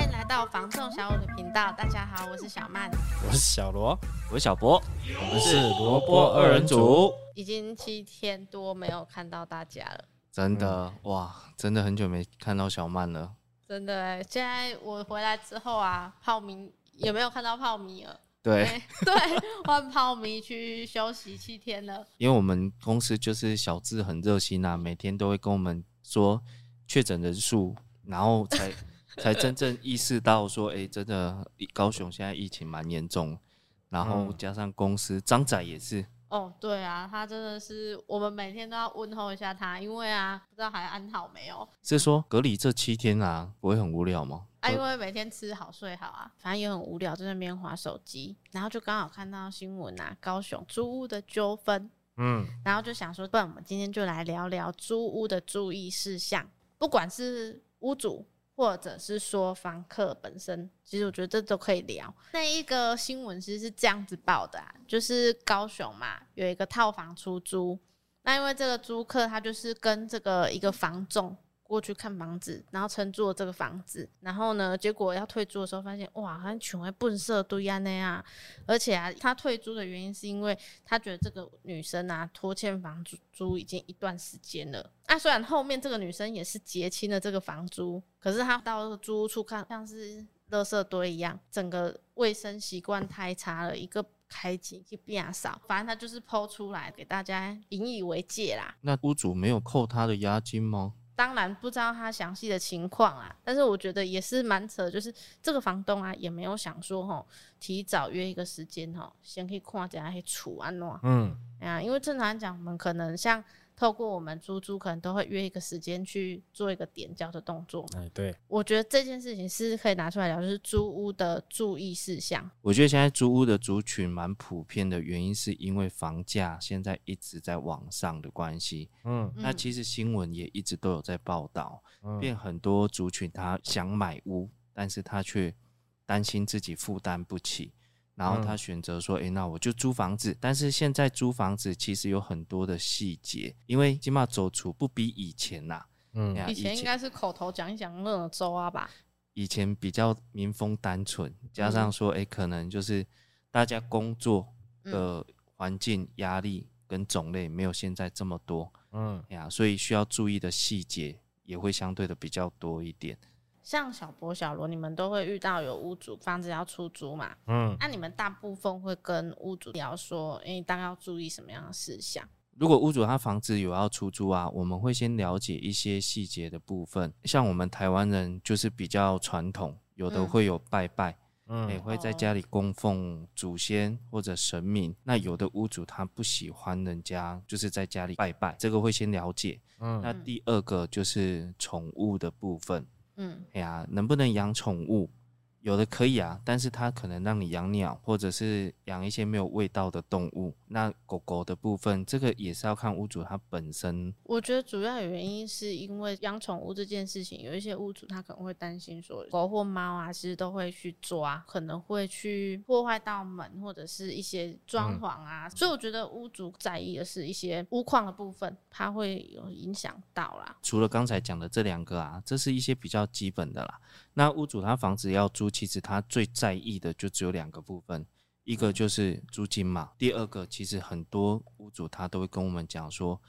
欢迎来到防仲小五的频道。大家好，我是小曼，我是小罗，我是小博，我们是萝卜二人组。已经七天多没有看到大家了，真的、嗯、哇，真的很久没看到小曼了。真的哎，现在我回来之后啊，泡米有没有看到泡米了？对对，换泡米去休息七天了。因为我们公司就是小智很热心啊，每天都会跟我们说确诊人数，然后才才真正意识到说，哎、欸，真的高雄现在疫情蛮严重。然后加上公司张、嗯、仔也是。哦，对啊，他真的是我们每天都要问候一下他，因为啊，不知道还安好没有。是说隔离这七天啊，不会很无聊吗？啊，因为每天吃好睡好啊，反正也很无聊，在那边划手机，然后就刚好看到新闻啊，高雄租屋的纠纷，嗯，然后就想说，不然我们今天就来聊聊租屋的注意事项，不管是屋主或者是说房客本身，其实我觉得这都可以聊。那一个新闻其实是这样子报的啊，就是高雄嘛，有一个套房出租，那因为这个租客他就是跟这个一个房仲。过去看房子，然后承租了这个房子，然后呢，结果要退租的时候，发现哇，好像全为笨色堆啊那样，而且啊，他退租的原因是因为他觉得这个女生啊拖欠房租租已经一段时间了。啊，虽然后面这个女生也是结清了这个房租，可是他到租屋处看，像是垃圾堆一样，整个卫生习惯太差了，一个开机就变少，反正他就是抛出来给大家引以为戒啦。那屋主没有扣他的押金吗？当然不知道他详细的情况啊，但是我觉得也是蛮扯，就是这个房东啊也没有想说吼，提早约一个时间吼，先可以看一下去处安怎，嗯，啊，因为正常来讲，我们可能像。透过我们租租，可能都会约一个时间去做一个点交的动作。哎，对，我觉得这件事情是可以拿出来聊，就是租屋的注意事项。我觉得现在租屋的族群蛮普遍的原因，是因为房价现在一直在往上的关系。嗯，那其实新闻也一直都有在报道，嗯，变很多族群他想买屋，但是他却担心自己负担不起。然后他选择说：“哎、欸，那我就租房子。但是现在租房子其实有很多的细节，因为起码走出不比以前呐。嗯，以前应该是口头讲一讲那种周啊吧。以前比较民风单纯，加上说，哎、欸，可能就是大家工作的环境压力跟种类没有现在这么多。嗯，呀，所以需要注意的细节也会相对的比较多一点。”像小博、小罗，你们都会遇到有屋主房子要出租嘛？嗯，那、啊、你们大部分会跟屋主聊说，哎、欸，大概要注意什么样的事项？如果屋主他房子有要出租啊，我们会先了解一些细节的部分。像我们台湾人就是比较传统，有的会有拜拜，嗯，也、欸、会在家里供奉祖先或者神明。那有的屋主他不喜欢人家就是在家里拜拜，这个会先了解。嗯，那第二个就是宠物的部分。嗯，哎呀，能不能养宠物？有的可以啊，但是它可能让你养鸟，或者是养一些没有味道的动物。那狗狗的部分，这个也是要看屋主他本身。我觉得主要原因是因为养宠物这件事情，有一些屋主他可能会担心说，狗或猫啊，其实都会去抓，可能会去破坏到门或者是一些装潢啊。嗯、所以我觉得屋主在意的是一些屋况的部分，它会有影响到啦。除了刚才讲的这两个啊，这是一些比较基本的啦。那屋主他房子要租，其实他最在意的就只有两个部分，一个就是租金嘛，第二个其实很多屋主他都会跟我们讲说，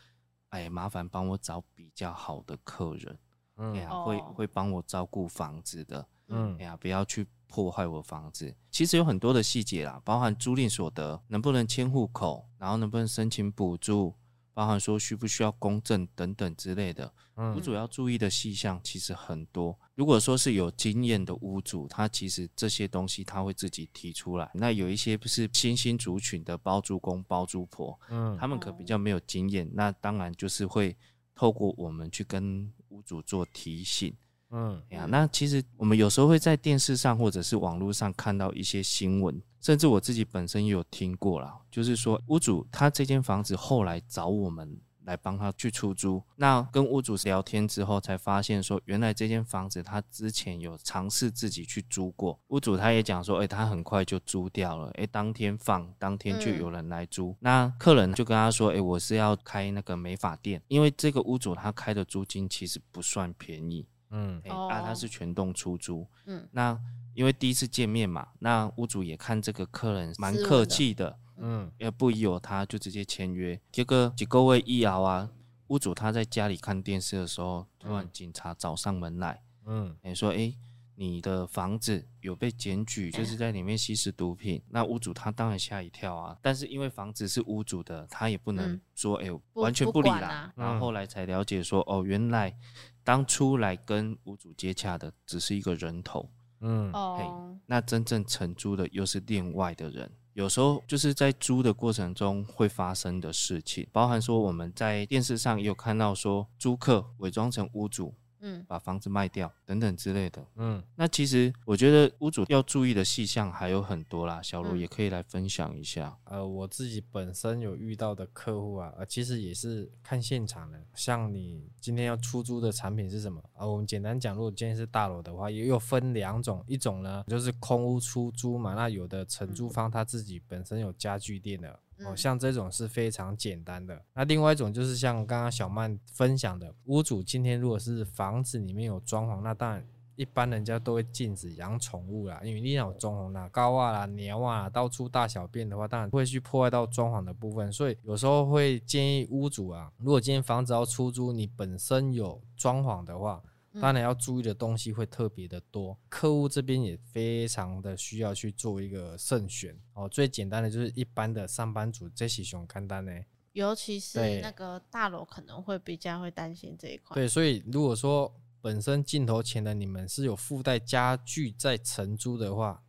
哎，麻烦帮我找比较好的客人，嗯，哎呀，会会帮我照顾房子的，嗯，哎呀，不要去破坏我房子。其实有很多的细节啦，包含租赁所得能不能迁户口，然后能不能申请补助。包含说需不需要公证等等之类的，屋主要注意的细项其实很多。如果说是有经验的屋主，他其实这些东西他会自己提出来。那有一些不是新兴族群的包租公、包租婆，嗯，他们可比较没有经验，那当然就是会透过我们去跟屋主做提醒。嗯，呀，那其实我们有时候会在电视上或者是网络上看到一些新闻，甚至我自己本身也有听过啦，就是说屋主他这间房子后来找我们来帮他去出租，那跟屋主聊天之后才发现说，原来这间房子他之前有尝试自己去租过，屋主他也讲说，哎，他很快就租掉了，哎，当天放，当天就有人来租，那客人就跟他说，哎，我是要开那个美发店，因为这个屋主他开的租金其实不算便宜。嗯，欸、啊，他是全栋出租，嗯，那因为第一次见面嘛，那屋主也看这个客人蛮客气的，嗯，也不疑有他，就直接签约。结果几个月以后啊，屋主他在家里看电视的时候，突然警察找上门来，嗯，欸、说，哎、欸。你的房子有被检举，就是在里面吸食毒品。那屋主他当然吓一跳啊，但是因为房子是屋主的，他也不能说哎、嗯欸、完全不理啦。啊、然后后来才了解说，哦，原来当初来跟屋主接洽的只是一个人头。嗯，哦，那真正承租的又是另外的人。有时候就是在租的过程中会发生的事情，包含说我们在电视上也有看到说，租客伪装成屋主。嗯，把房子卖掉等等之类的。嗯，那其实我觉得屋主要注意的细项还有很多啦，小罗也可以来分享一下。嗯、呃，我自己本身有遇到的客户啊，呃，其实也是看现场的。像你今天要出租的产品是什么？啊、呃，我们简单讲，如果今天是大楼的话，也有分两种，一种呢就是空屋出租嘛，那有的承租方他自己本身有家具店的。哦，像这种是非常简单的。那另外一种就是像刚刚小曼分享的，屋主今天如果是房子里面有装潢，那当然一般人家都会禁止养宠物啦，因为你有装潢啦、高啊啦、鸟啊到处大小便的话，当然会去破坏到装潢的部分。所以有时候会建议屋主啊，如果今天房子要出租，你本身有装潢的话。当然要注意的东西会特别的多，客户这边也非常的需要去做一个慎选哦。最简单的就是一般的上班族这些熊看单呢，尤其是那个大楼可能会比较会担心这一块。对，所以如果说本身镜头前的你们是有附带家具在承租的话，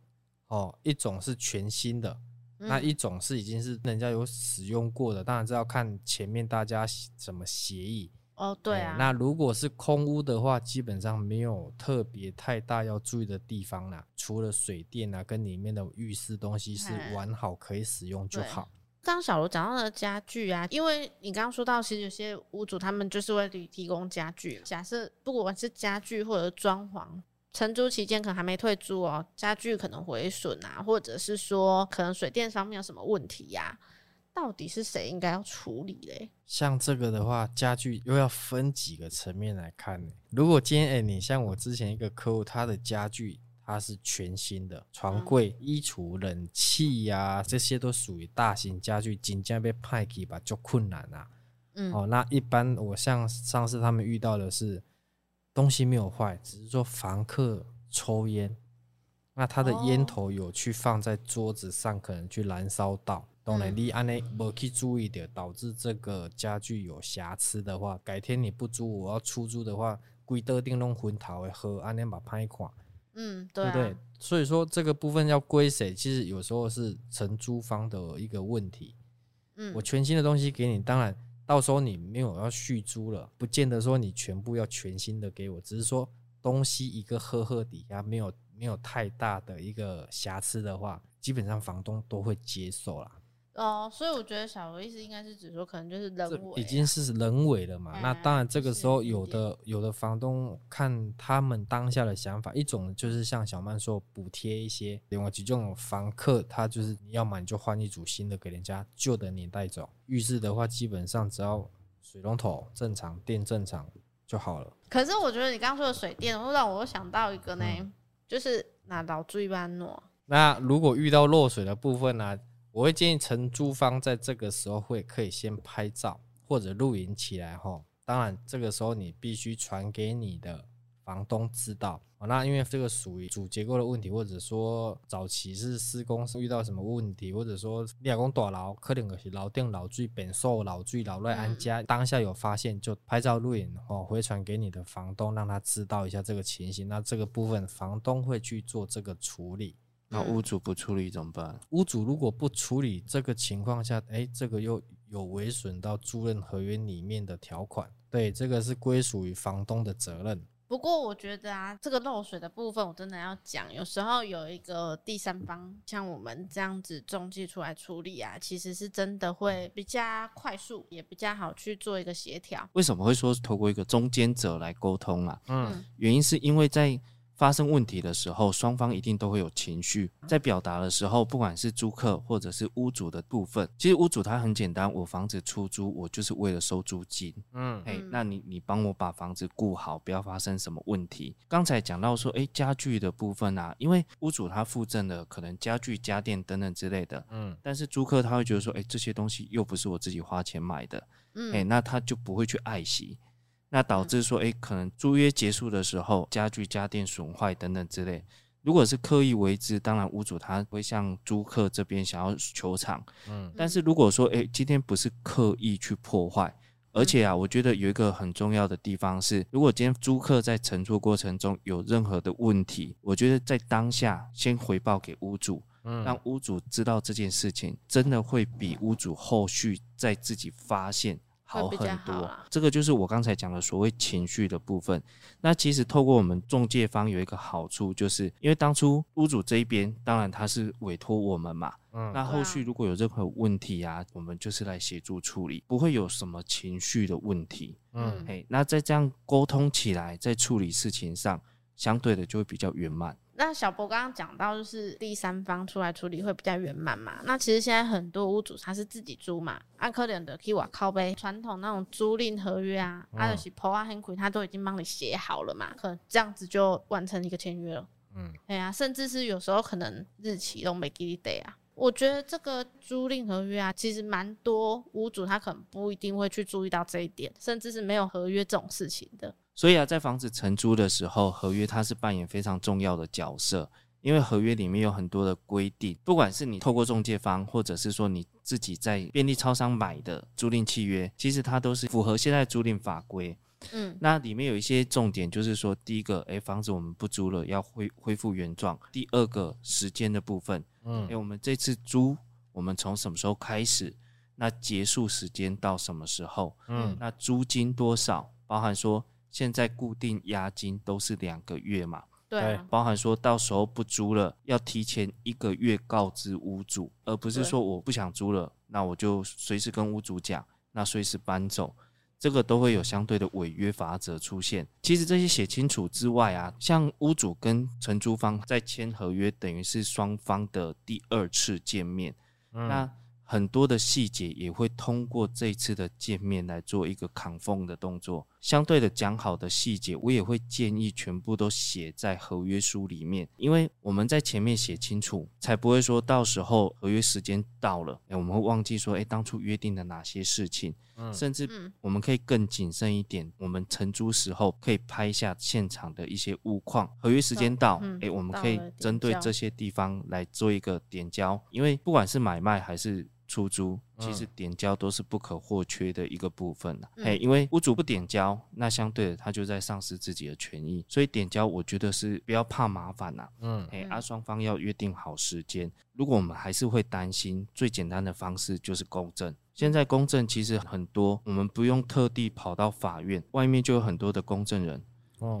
哦，一种是全新的，那一种是已经是人家有使用过的，当然是要看前面大家怎么协议。哦，对啊、欸。那如果是空屋的话，基本上没有特别太大要注意的地方啦，除了水电啊，跟里面的浴室东西是完好可以使用就好。刚小罗讲到的家具啊，因为你刚刚说到，其实有些屋主他们就是会提供家具。假设不管是家具或者装潢，承租期间可能还没退租哦，家具可能毁损啊，或者是说可能水电上面有什么问题呀、啊？到底是谁应该要处理嘞？像这个的话，家具又要分几个层面来看。如果今天哎、欸，你像我之前一个客户，他的家具它是全新的，床柜、衣橱、冷气呀、啊，这些都属于大型家具，紧接被派给吧就困难啊。嗯，哦，那一般我像上次他们遇到的是东西没有坏，只是说房客抽烟，那他的烟头有去放在桌子上，可能去燃烧到。当然，你安尼无去注意的，导致这个家具有瑕疵的话，改天你不租，我要出租的话，规得定弄昏头的喝，安尼把拍垮。嗯，对、啊，对不对？所以说这个部分要归谁？其实有时候是承租方的一个问题。嗯，我全新的东西给你，当然到时候你没有要续租了，不见得说你全部要全新的给我，只是说东西一个呵呵底下没有没有太大的一个瑕疵的话，基本上房东都会接受啦。哦，所以我觉得小罗意思应该是指说，可能就是人为、啊、已经是人为了嘛。嗯、那当然，这个时候有的有的房东看他们当下的想法，一种就是像小曼说补贴一些，另外几种房客他就是你要么你就换一组新的给人家，旧的你带走。浴室的话，基本上只要水龙头正常、电正常就好了。可是我觉得你刚刚说的水电，会让我想到一个呢，嗯、就是拿到最般诺。那如果遇到漏水的部分呢、啊？我会建议承租方在这个时候会可以先拍照或者录影起来哈，当然这个时候你必须传给你的房东知道。那因为这个属于主结构的问题，或者说早期是施工是遇到什么问题，或者说你要讲大楼可能是楼顶漏水、变数漏水、楼内安家，当下有发现就拍照录影哦，回传给你的房东，让他知道一下这个情形。那这个部分房东会去做这个处理。那屋主不处理怎么办？屋主如果不处理这个情况下，哎，这个又有违损到租赁合约里面的条款，对，这个是归属于房东的责任。不过我觉得啊，这个漏水的部分我真的要讲，有时候有一个第三方像我们这样子中介出来处理啊，其实是真的会比较快速，也比较好去做一个协调。为什么会说透过一个中间者来沟通啊？嗯，原因是因为在发生问题的时候，双方一定都会有情绪，在表达的时候，不管是租客或者是屋主的部分，其实屋主他很简单，我房子出租，我就是为了收租金，嗯，哎，那你你帮我把房子顾好，不要发生什么问题。刚才讲到说，哎，家具的部分啊，因为屋主他附赠的可能家具、家电等等之类的，嗯，但是租客他会觉得说，哎，这些东西又不是我自己花钱买的，嗯，哎，那他就不会去爱惜。那导致说，诶，可能租约结束的时候，家具家电损坏等等之类。如果是刻意为之，当然屋主他会向租客这边想要求偿。嗯，但是如果说，诶，今天不是刻意去破坏，而且啊，我觉得有一个很重要的地方是，如果今天租客在乘坐过程中有任何的问题，我觉得在当下先回报给屋主，嗯，让屋主知道这件事情，真的会比屋主后续再自己发现。好很多，这个就是我刚才讲的所谓情绪的部分。那其实透过我们中介方有一个好处，就是因为当初屋主这一边，当然他是委托我们嘛，嗯，那后续如果有任何问题啊，我们就是来协助处理，不会有什么情绪的问题，嗯，嘿，那在这样沟通起来，在处理事情上，相对的就会比较圆满。那小博刚刚讲到，就是第三方出来处理会比较圆满嘛。那其实现在很多屋主他是自己租嘛，按可怜的可以瓦靠背传统那种租赁合约啊，阿尔西婆啊、很苦，他都已经帮你写好了嘛，可能这样子就完成一个签约了。嗯，对啊，甚至是有时候可能日期都没给你得啊。我觉得这个租赁合约啊，其实蛮多屋主他可能不一定会去注意到这一点，甚至是没有合约这种事情的。所以啊，在房子承租的时候，合约它是扮演非常重要的角色，因为合约里面有很多的规定，不管是你透过中介方，或者是说你自己在便利超商买的租赁契约，其实它都是符合现在租赁法规。嗯，那里面有一些重点，就是说，第一个，哎，房子我们不租了，要恢恢复原状；第二个，时间的部分，嗯，哎，我们这次租，我们从什么时候开始？那结束时间到什么时候？嗯，那租金多少？包含说。现在固定押金都是两个月嘛？对，包含说到时候不租了，要提前一个月告知屋主，而不是说我不想租了，那我就随时跟屋主讲，那随时搬走，这个都会有相对的违约法则出现。其实这些写清楚之外啊，像屋主跟承租方在签合约，等于是双方的第二次见面，嗯、那。很多的细节也会通过这次的见面来做一个 confirm 的动作。相对的讲好的细节，我也会建议全部都写在合约书里面，因为我们在前面写清楚，才不会说到时候合约时间到了，哎，我们会忘记说，哎，当初约定的哪些事情。嗯，甚至我们可以更谨慎一点，我们承租时候可以拍下现场的一些物况，合约时间到，哎，我们可以针对这些地方来做一个点交，因为不管是买卖还是。出租其实点交都是不可或缺的一个部分了，嘿，因为屋主不点交，那相对的他就在丧失自己的权益，所以点交我觉得是不要怕麻烦啦，嗯，嘿，啊双方要约定好时间。如果我们还是会担心，最简单的方式就是公证。现在公证其实很多，我们不用特地跑到法院，外面就有很多的公证人。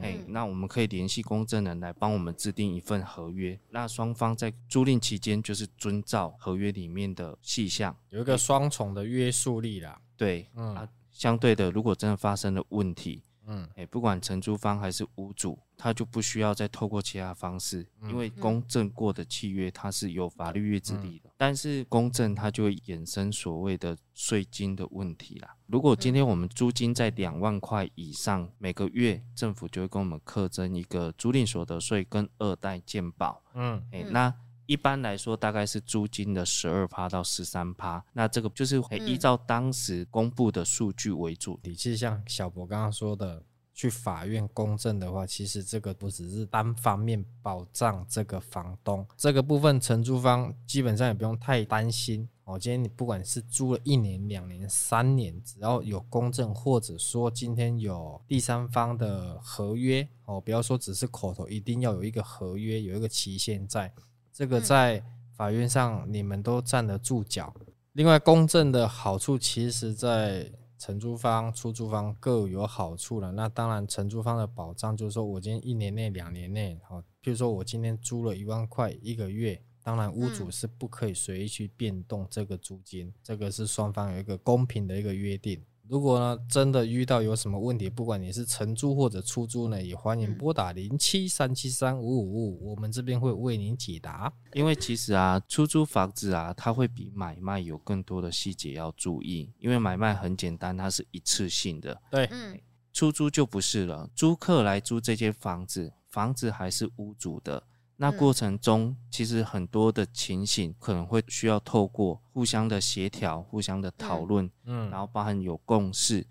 哎，那我们可以联系公证人来帮我们制定一份合约。那双方在租赁期间就是遵照合约里面的细项，有一个双重的约束力啦。对，嗯，啊，相对的，如果真的发生了问题。嗯，哎，不管承租方还是屋主，他就不需要再透过其他方式，因为公证过的契约它是有法律约制力的。但是公证它就会衍生所谓的税金的问题啦。如果今天我们租金在两万块以上，每个月政府就会跟我们课征一个租赁所得税跟二代健保。嗯，哎，那。一般来说，大概是租金的十二趴到十三趴。那这个就是依照当时公布的数据为主。其实像小博刚刚说的，去法院公证的话，其实这个不只是单方面保障这个房东，这个部分承租方基本上也不用太担心。哦，今天你不管是租了一年、两年、三年，只要有公证，或者说今天有第三方的合约，哦，不要说只是口头，一定要有一个合约，有一个期限在。这个在法院上你们都站得住脚。另外，公证的好处，其实在承租方、出租方各有好处了。那当然，承租方的保障就是说我今天一年内、两年内，好，譬如说我今天租了一万块一个月，当然屋主是不可以随意去变动这个租金，这个是双方有一个公平的一个约定。如果呢真的遇到有什么问题，不管你是承租或者出租呢，也欢迎拨打零七三七三五五五五，我们这边会为您解答。因为其实啊，出租房子啊，它会比买卖有更多的细节要注意。因为买卖很简单，它是一次性的，对，嗯，出租就不是了。租客来租这间房子，房子还是屋主的。那过程中，其实很多的情形可能会需要透过互相的协调、互相的讨论，嗯，然后包含有共识，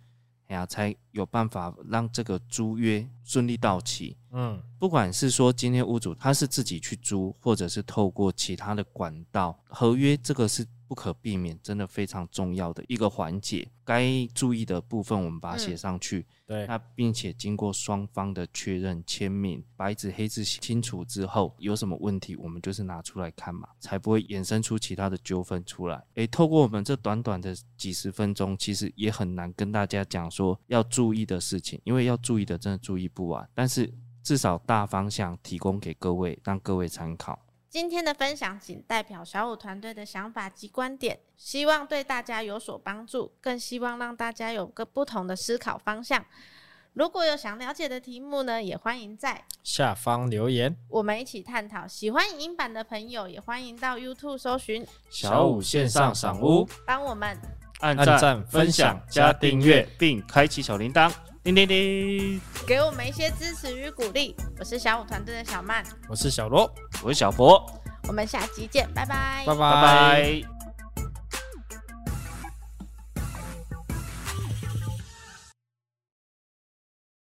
哎呀，才有办法让这个租约顺利到期。嗯，不管是说今天屋主他是自己去租，或者是透过其他的管道，合约这个是。不可避免，真的非常重要的一个环节，该注意的部分我们把它写上去。嗯、对，那并且经过双方的确认签名，白纸黑字清楚之后，有什么问题我们就是拿出来看嘛，才不会衍生出其他的纠纷出来。诶，透过我们这短短的几十分钟，其实也很难跟大家讲说要注意的事情，因为要注意的真的注意不完。但是至少大方向提供给各位，让各位参考。今天的分享仅代表小五团队的想法及观点，希望对大家有所帮助，更希望让大家有个不同的思考方向。如果有想了解的题目呢，也欢迎在下方留言，我们一起探讨。喜欢影音版的朋友，也欢迎到 YouTube 搜寻小五线上赏屋，帮我们按赞、分享、加订阅，并开启小铃铛。叮叮叮，给我们一些支持与鼓励。我是小五团队的小曼，我是小罗，我是小博，我们下期见，拜拜，拜拜。拜拜。